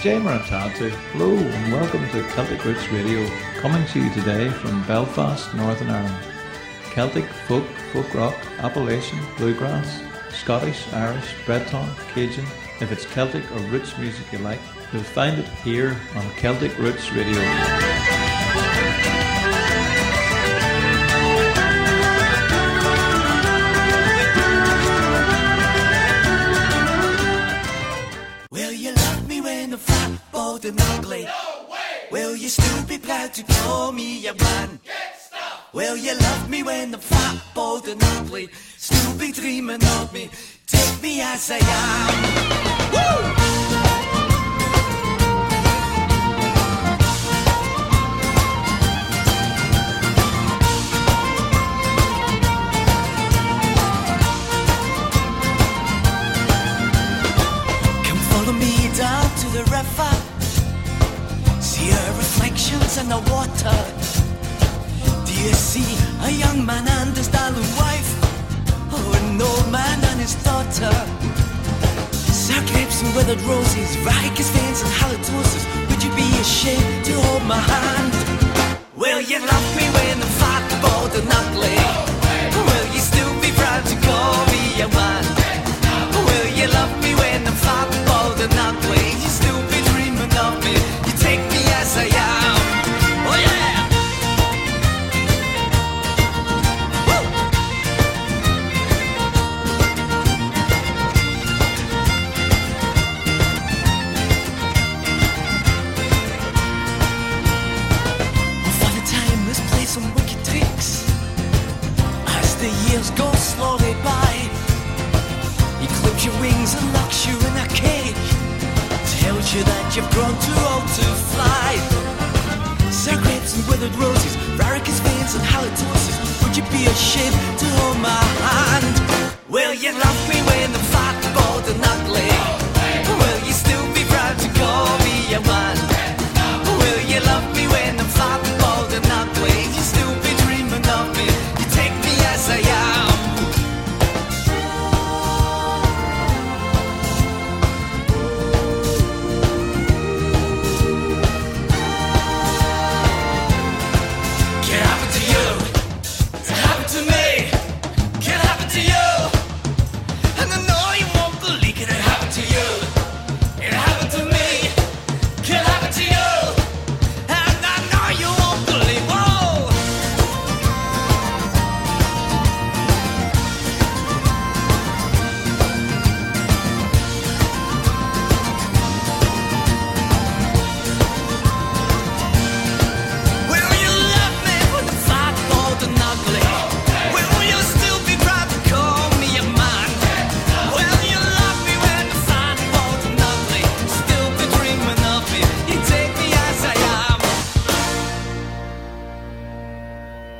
Jay Maratatu. Hello and welcome to Celtic Roots Radio, coming to you today from Belfast, Northern Ireland. Celtic, folk, folk rock, Appalachian, bluegrass, Scottish, Irish, Breton, Cajun. If it's Celtic or roots music you like, you'll find it here on Celtic Roots Radio. Me a man? Will you love me when I'm fat, bold and ugly? Be dreaming of me? Take me as I am. The water. Do you see a young man and his darling wife? Oh, an old man and his daughter. Sour grapes and withered roses, varicose veins and halitosis. Would you be ashamed to hold my hand? Will you love me when I'm fat, bald and ugly? Will you still be proud to call me a man? Will you love me when I'm fat, bald and ugly? You've grown too old to fly. Grapes and withered roses, varicose veins and halitosis. Would you be ashamed to hold my hand? Will you love me when I'm fat, bald and ugly?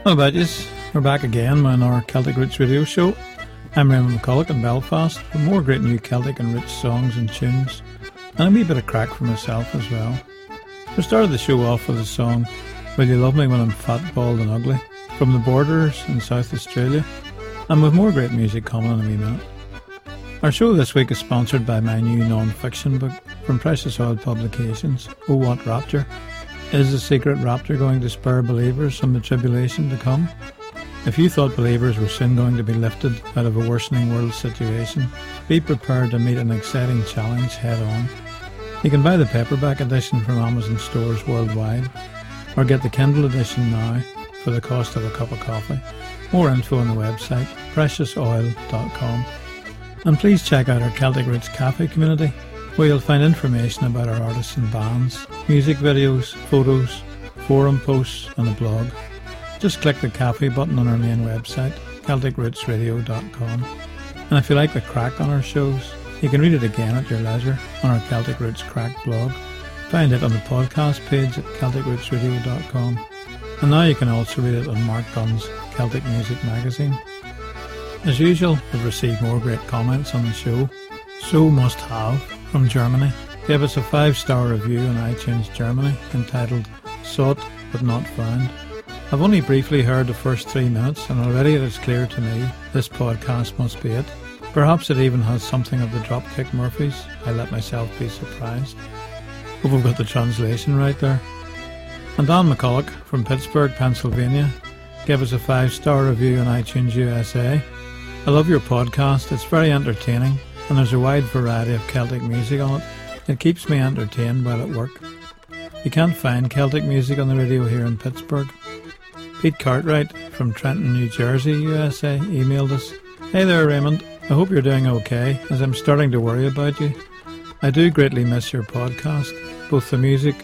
Hello, buddies. We're back again on our Celtic Roots radio show. I'm Raymond McCulloch in Belfast for more great new Celtic and rich songs and tunes, and a wee bit of crack for myself as well. We started the show off with a song, Will You Love Me When I'm Fat, Bald and Ugly, from the Borders in South Australia, and with more great music coming in a wee minute. Our show this week is sponsored by my new non-fiction book from Precious Oil Publications, Oh What Rapture. Is the secret rapture going to spur believers from the tribulation to come? If you thought believers were soon going to be lifted out of a worsening world situation, be prepared to meet an exciting challenge head on. You can buy the paperback edition from Amazon stores worldwide, or get the Kindle edition now for the cost of a cup of coffee. More info on the website preciousoil.com. And please check out our Celtic Roots Cafe community, where you'll find information about our artists and bands, music videos, photos, forum posts, and a blog. Just click the cafe button on our main website, CelticRootsRadio.com. And if you like the crack on our shows, you can read it again at your leisure on our Celtic Roots Crack blog. Find it on the podcast page at CelticRootsRadio.com. And now you can also read it on Marc Gunn's Celtic Music magazine. As usual, we've received more great comments on the show. So Must Have from Germany gave us a five star review on iTunes Germany entitled Sought but Not Found. I've only briefly heard the first three minutes, and already it is clear to me this podcast must be it. Perhaps it even has something of the Dropkick Murphys. I let myself be surprised. Hope we've got the translation right there. And Don McCulloch from Pittsburgh, Pennsylvania, gave us a five star review on iTunes USA. I love your podcast, it's very entertaining, and there's a wide variety of Celtic music on it. It keeps me entertained while at work. You can't find Celtic music on the radio here in Pittsburgh. Pete Cartwright from Trenton, New Jersey, USA, emailed us Hey there, Raymond. I hope you're doing okay, as I'm starting to worry about you. I do greatly miss your podcast, both the music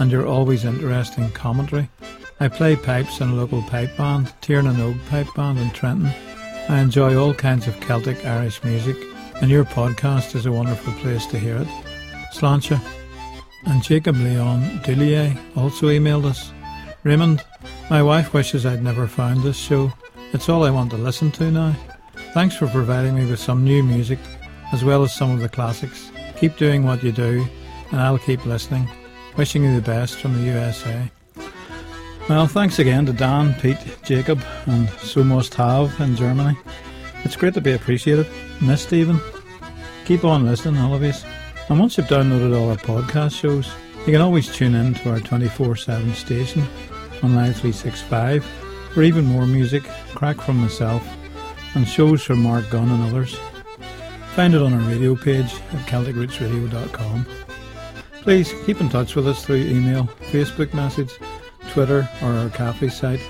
and your always interesting commentary. I play pipes in a local pipe band, Tiernan Pipe Band in Trenton. I enjoy all kinds of Celtic Irish music, and your podcast is a wonderful place to hear it. Slancha And Jacob Leon Dullier also emailed us. Raymond, my wife wishes I'd never found this show. It's all I want to listen to now. Thanks for providing me with some new music, as well as some of the classics. Keep doing what you do, and I'll keep listening. Wishing you the best from the USA. Well, thanks again to Dan, Pete, Jacob, and So Must Have in Germany. It's great to be appreciated, missed even. Keep on listening, all of you. And once you've downloaded all our podcast shows, you can always tune in to our 24 7 station on Live 365 for even more music, crack from myself, and shows from Marc Gunn and others. Find it on our radio page at CelticRootsRadio.com. Please keep in touch with us through email, Facebook message, Twitter, or our Ko-fi site.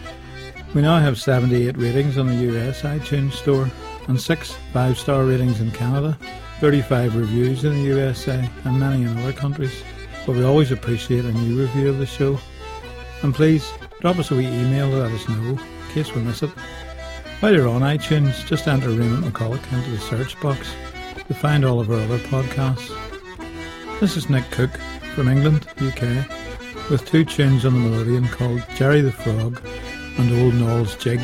We now have 78 ratings on the US iTunes Store and 6 5 star ratings in Canada, 35 reviews in the USA, and many in other countries. But we always appreciate a new review of the show. And please drop us a wee email to let us know in case we miss it. While you're on iTunes, just enter Raymond McCulloch into the search box to find all of our other podcasts. This is Nick Cook from England, UK with two tunes on the melodeon called Jerry the Frog and Old Noel's Jig.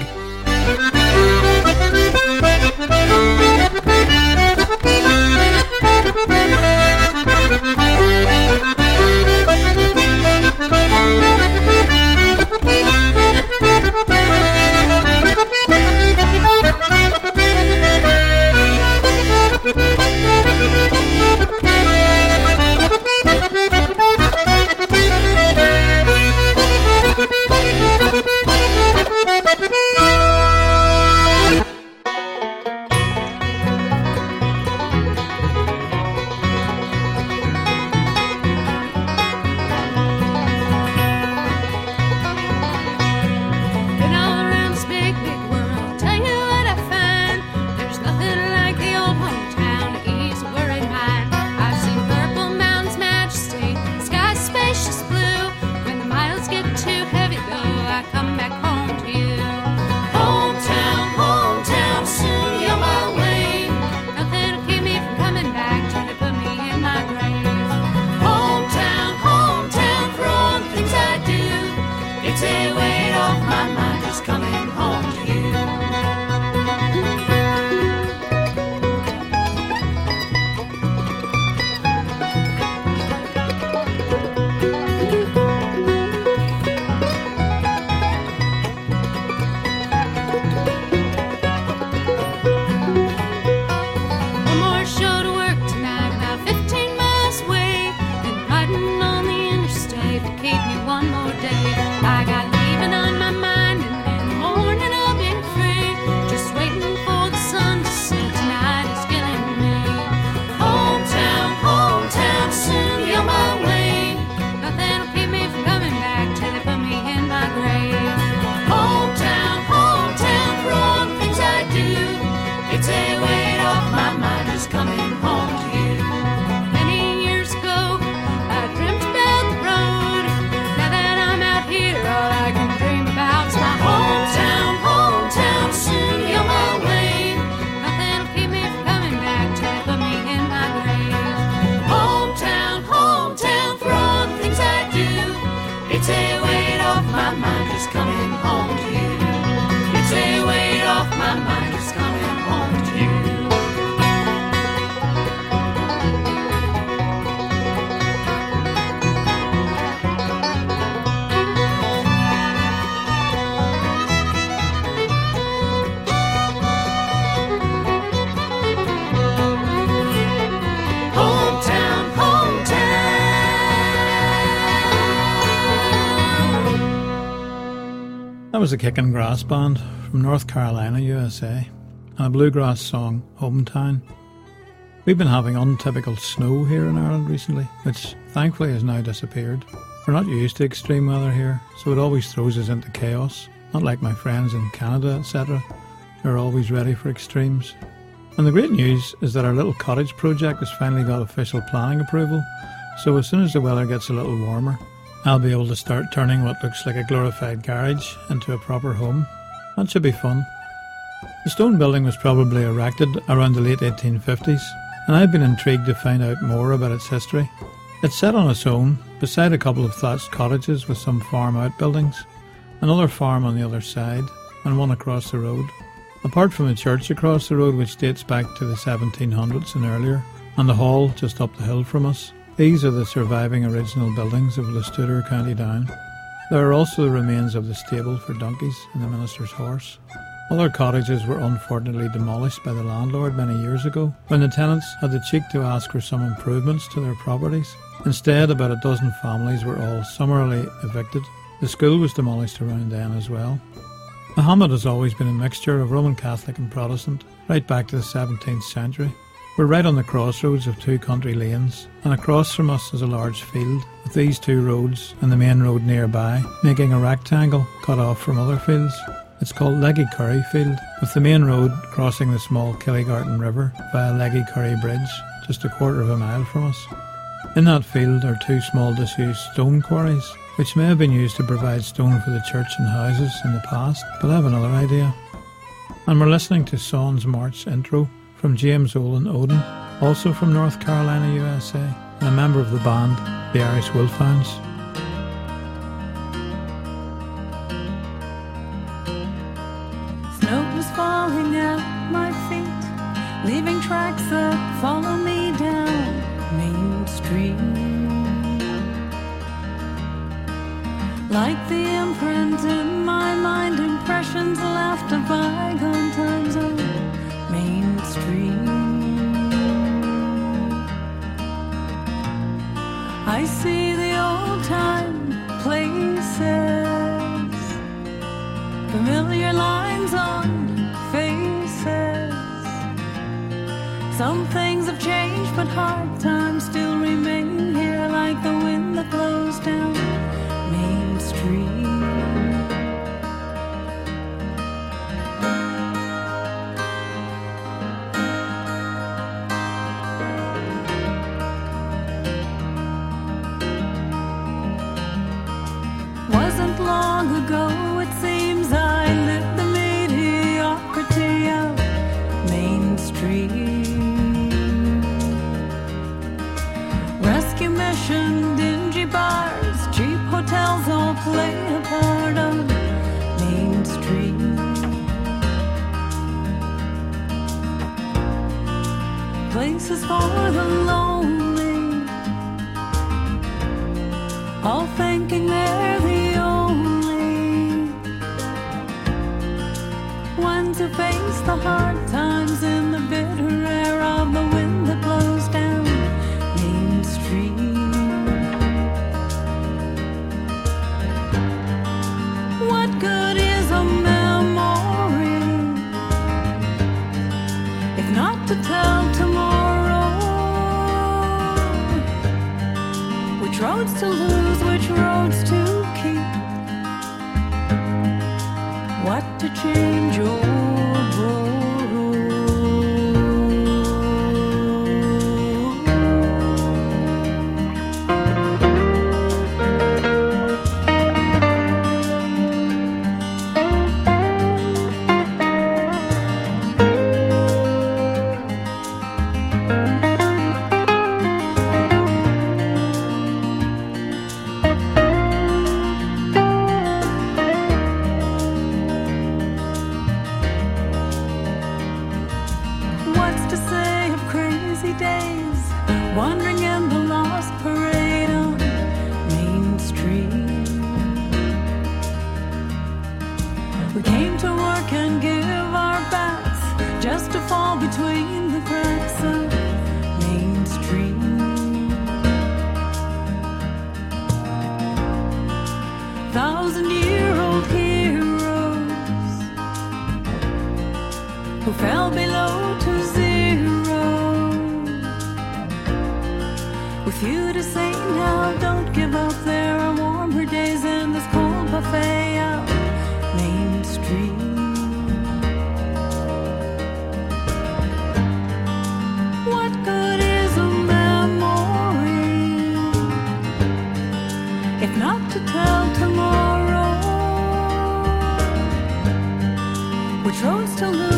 day when was a Kickin' Grass Band from North Carolina, USA, and a bluegrass song, Hometown. We've been having untypical snow here in Ireland recently, which thankfully has now disappeared. We're not used to extreme weather here, so it always throws us into chaos, not like my friends in Canada, etc. They're always ready for extremes. And the great news is that our little cottage project has finally got official planning approval, so as soon as the weather gets a little warmer, I'll be able to start turning what looks like a glorified garage into a proper home. That should be fun. The stone building was probably erected around the late 1850s, and I've been intrigued to find out more about its history. It's set on its own, beside a couple of thatched cottages with some farm outbuildings, another farm on the other side, and one across the road. Apart from a church across the road which dates back to the 1700s and earlier, and the hall just up the hill from us, these are the surviving original buildings of Listooder, County Down. There are also the remains of the stable for donkeys and the minister's horse. Other cottages were unfortunately demolished by the landlord many years ago when the tenants had the cheek to ask for some improvements to their properties. Instead, about a dozen families were all summarily evicted. The school was demolished around then as well. Muhammad has always been a mixture of Roman Catholic and Protestant, right back to the 17th century. We're right on the crossroads of two country lanes, and across from us is a large field, with these two roads and the main road nearby, making a rectangle cut off from other fields. It's called Leggy Curry Field, with the main road crossing the small Killygarton River via Leggy Curry Bridge, just a quarter of a mile from us. In that field are two small disused stone quarries, which may have been used to provide stone for the church and houses in the past, but I have another idea. And we're listening to Son's March intro from James Olin Odin, also from North Carolina, USA, and a member of the band, the Irish Wolfhounds. Snow was falling at my feet, leaving tracks that follow me down Main Street. Like the imprint in long ago, it seems I lived the mediocrity of Main Street. Rescue mission, dingy bars, cheap hotels all play a part on Main Street. Places for the lonely the hard times in the bitter air of the wind that blows down Main Street. What good is a memory if not to tell tomorrow? Which roads to lose, which roads to keep? What to change You to say now, don't give up. There are warmer days in this cold buffet out Main Street. What good is a memory if not to tell tomorrow? Which roads to lose,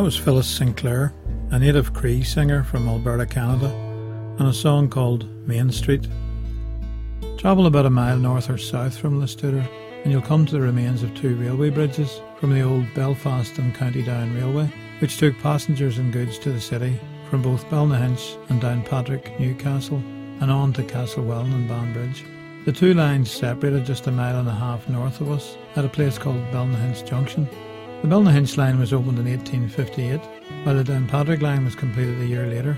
That was Phyllis Sinclair, a native Cree singer from Alberta, Canada, and a song called Main Street. Travel about a mile north or south from Listooder, and you'll come to the remains of two railway bridges from the old Belfast and County Down Railway, which took passengers and goods to the city from both Ballynahinch and Downpatrick, Newcastle, and on to Castlewellan and Banbridge. The two lines separated just a mile and a half north of us at a place called Ballynahinch Junction. The Ballynahinch line was opened in 1858, while the Downpatrick line was completed a year later.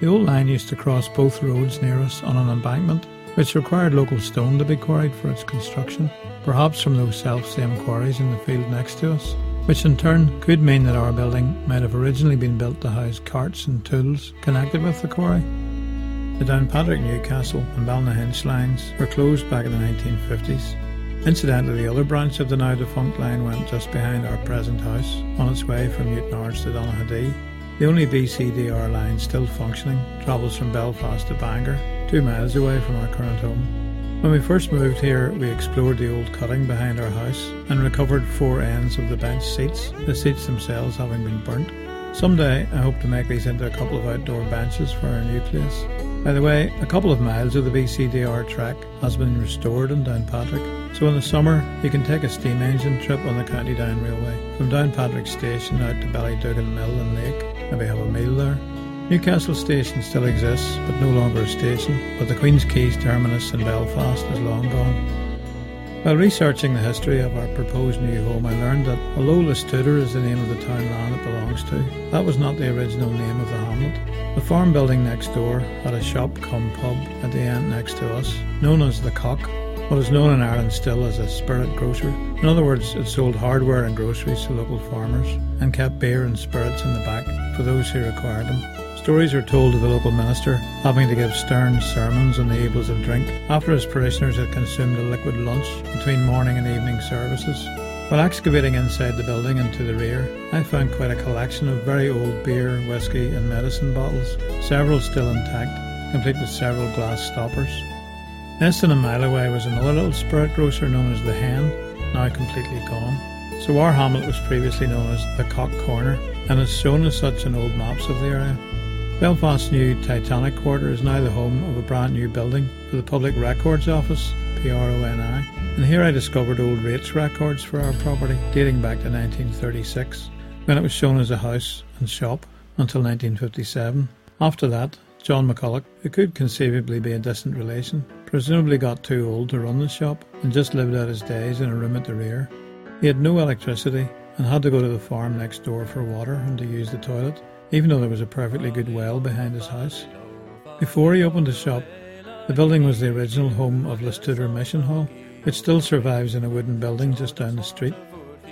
The old line used to cross both roads near us on an embankment, which required local stone to be quarried for its construction, perhaps from those self-same quarries in the field next to us, which in turn could mean that our building might have originally been built to house carts and tools connected with the quarry. The Downpatrick, Newcastle and Ballynahinch lines were closed back in the 1950s. Incidentally, the other branch of the now defunct line went just behind our present house, on its way from Newtownards to Donaghadee. The only BCDR line still functioning travels from Belfast to Bangor, two miles away from our current home. When we first moved here, we explored the old cutting behind our house and recovered four ends of the bench seats, the seats themselves having been burnt. Someday, I hope to make these into a couple of outdoor benches for our new place. By the way, a couple of miles of the BCDR track has been restored in Downpatrick, so in the summer you can take a steam engine trip on the County Down Railway from Downpatrick Station out to Ballydugan Mill and Lake, maybe have a meal there. Newcastle Station still exists, but no longer a station, but the Queen's Quays terminus in Belfast is long gone. While researching the history of our proposed new home, I learned that although Listooder is the name of the town land it belongs to, that was not the original name of the hamlet. The farm building next door had a shop cum pub at the end next to us, known as the Cock, what is known in Ireland still as a spirit grocer. In other words, it sold hardware and groceries to local farmers and kept beer and spirits in the back for those who required them. Stories are told of the local minister having to give stern sermons on the evils of drink after his parishioners had consumed a liquid lunch between morning and evening services. While excavating inside the building and to the rear, I found quite a collection of very old beer, whisky, and medicine bottles, several still intact, complete with several glass stoppers. Less than a mile away was another little spirit grocer known as the Hen, now completely gone. So our hamlet was previously known as the Cock Corner and is shown as such in old maps of the area. Belfast's new Titanic Quarter is now the home of a brand new building for the Public Records Office, PRONI, and here I discovered old rates records for our property dating back to 1936 when it was shown as a house and shop until 1957. After that, John McCulloch, who could conceivably be a distant relation, presumably got too old to run the shop and just lived out his days in a room at the rear. He had no electricity and had to go to the farm next door for water and to use the toilet even though there was a perfectly good well behind his house. Before he opened his shop, the building was the original home of Listowder Mission Hall, which still survives in a wooden building just down the street.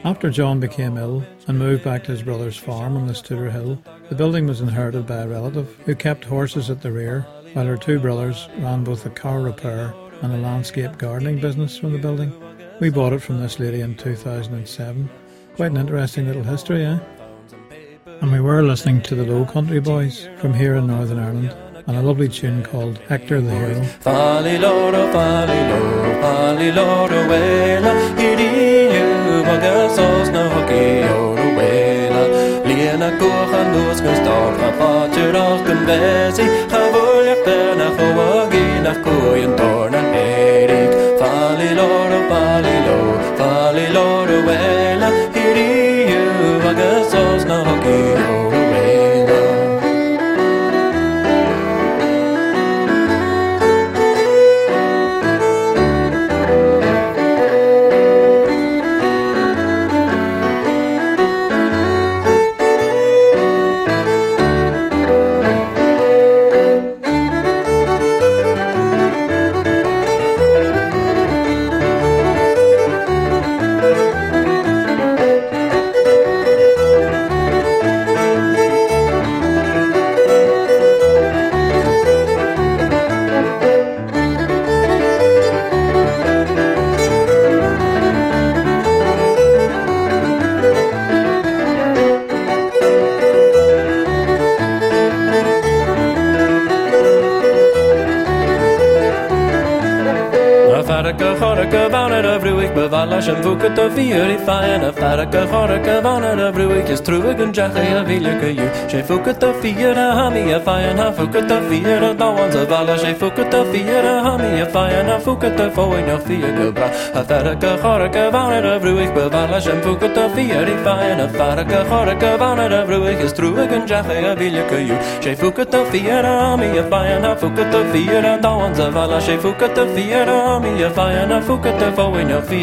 After John became ill and moved back to his brother's farm on Listowder Hill, the building was inherited by a relative who kept horses at the rear, while her two brothers ran both a car repair and a landscape gardening business from the building. We bought it from this lady in 2007. Quite an interesting little history, eh? And we were listening to the Low Country Boys from here in Northern Ireland and a lovely tune called Hector the Hero. Líana cuachan nús gur stát a fáteach an bhéí Cha bhfuileach nach chohagé nach cuaon torna éic Fálí lá a fálí lo, fálí lá a bhile leis an bhuca a bhíí féin a fercha choracha bhana a brúig is trúig an decha a bhíle goú sé fuca a fiar a hamí a féin a fuca a fiar a dáhain a bhela sé fuca a fiar a hamí a féin a fuca a fóin a fi go bra a fercha choracha bhana a brúig be bhela an fuca a fiar i féin a fercha choracha bhana a brúig is trúig an decha a bhíle goú sé fuca a fiar a hamí a féin a fuca a fiar a dáhain a bhela sé fuca a fiar a hamí a féin a fuca a fóin a fi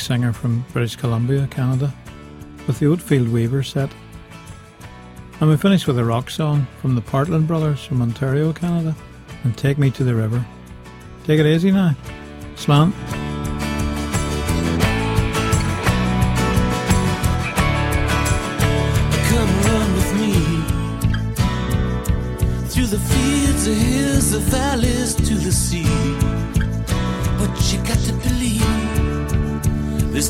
singer from British Columbia, Canada, with the Oatfield Weaver set. And we finish with a rock song from the Partland Brothers from Ontario, Canada, and Take Me to the River. Take it easy now. Slán.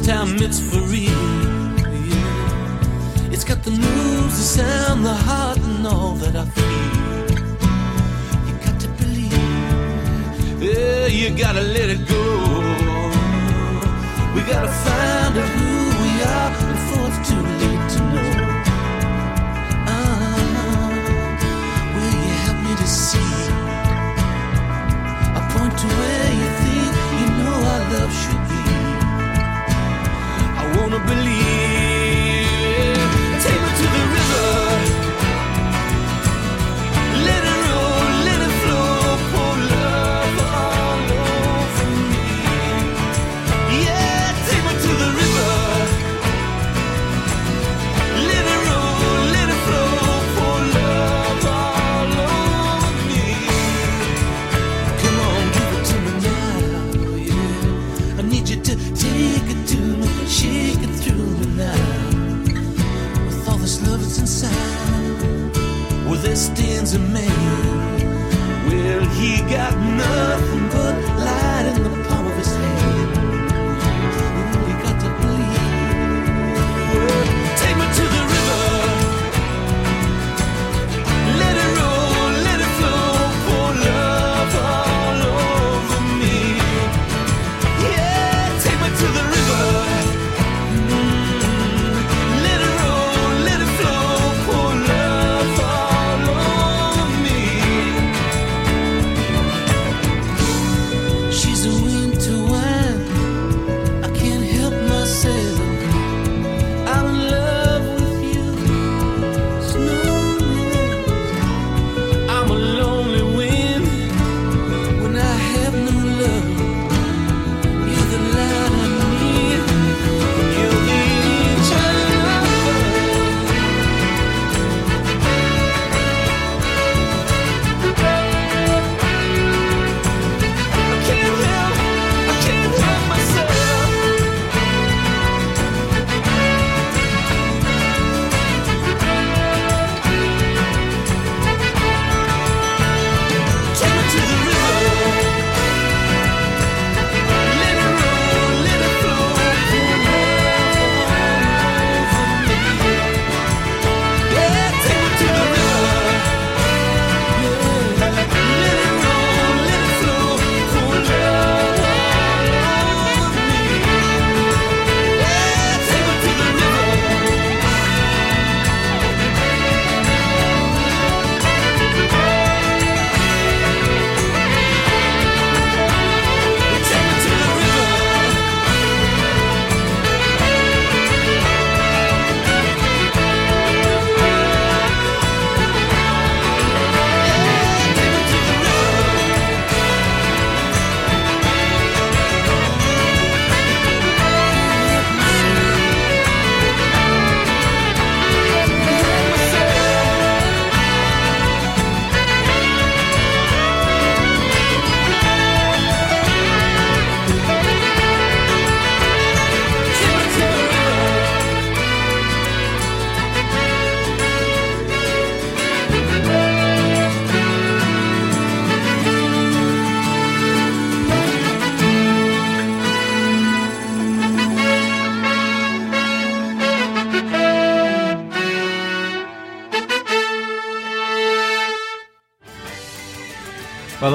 Time it's for real. Yeah. It's got the moves, the sound, the heart, and all that I feel. You got to believe, yeah, you gotta let it go. We gotta find out who we are before it's too late to know. Ah, will you help me to see? I point to where you think you know our love should wanna believe.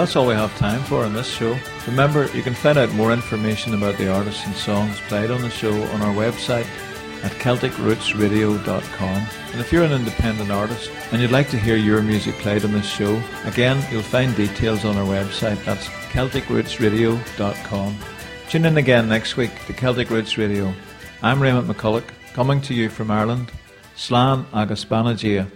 That's all we have time for on this show. Remember, you can find out more information about the artists and songs played on the show on our website at CelticRootsRadio.com. And if you're an independent artist and you'd like to hear your music played on this show, again, you'll find details on our website. That's CelticRootsRadio.com. Tune in again next week to Celtic Roots Radio. I'm Raymond McCulloch, coming to you from Ireland. Slán agus Banagia.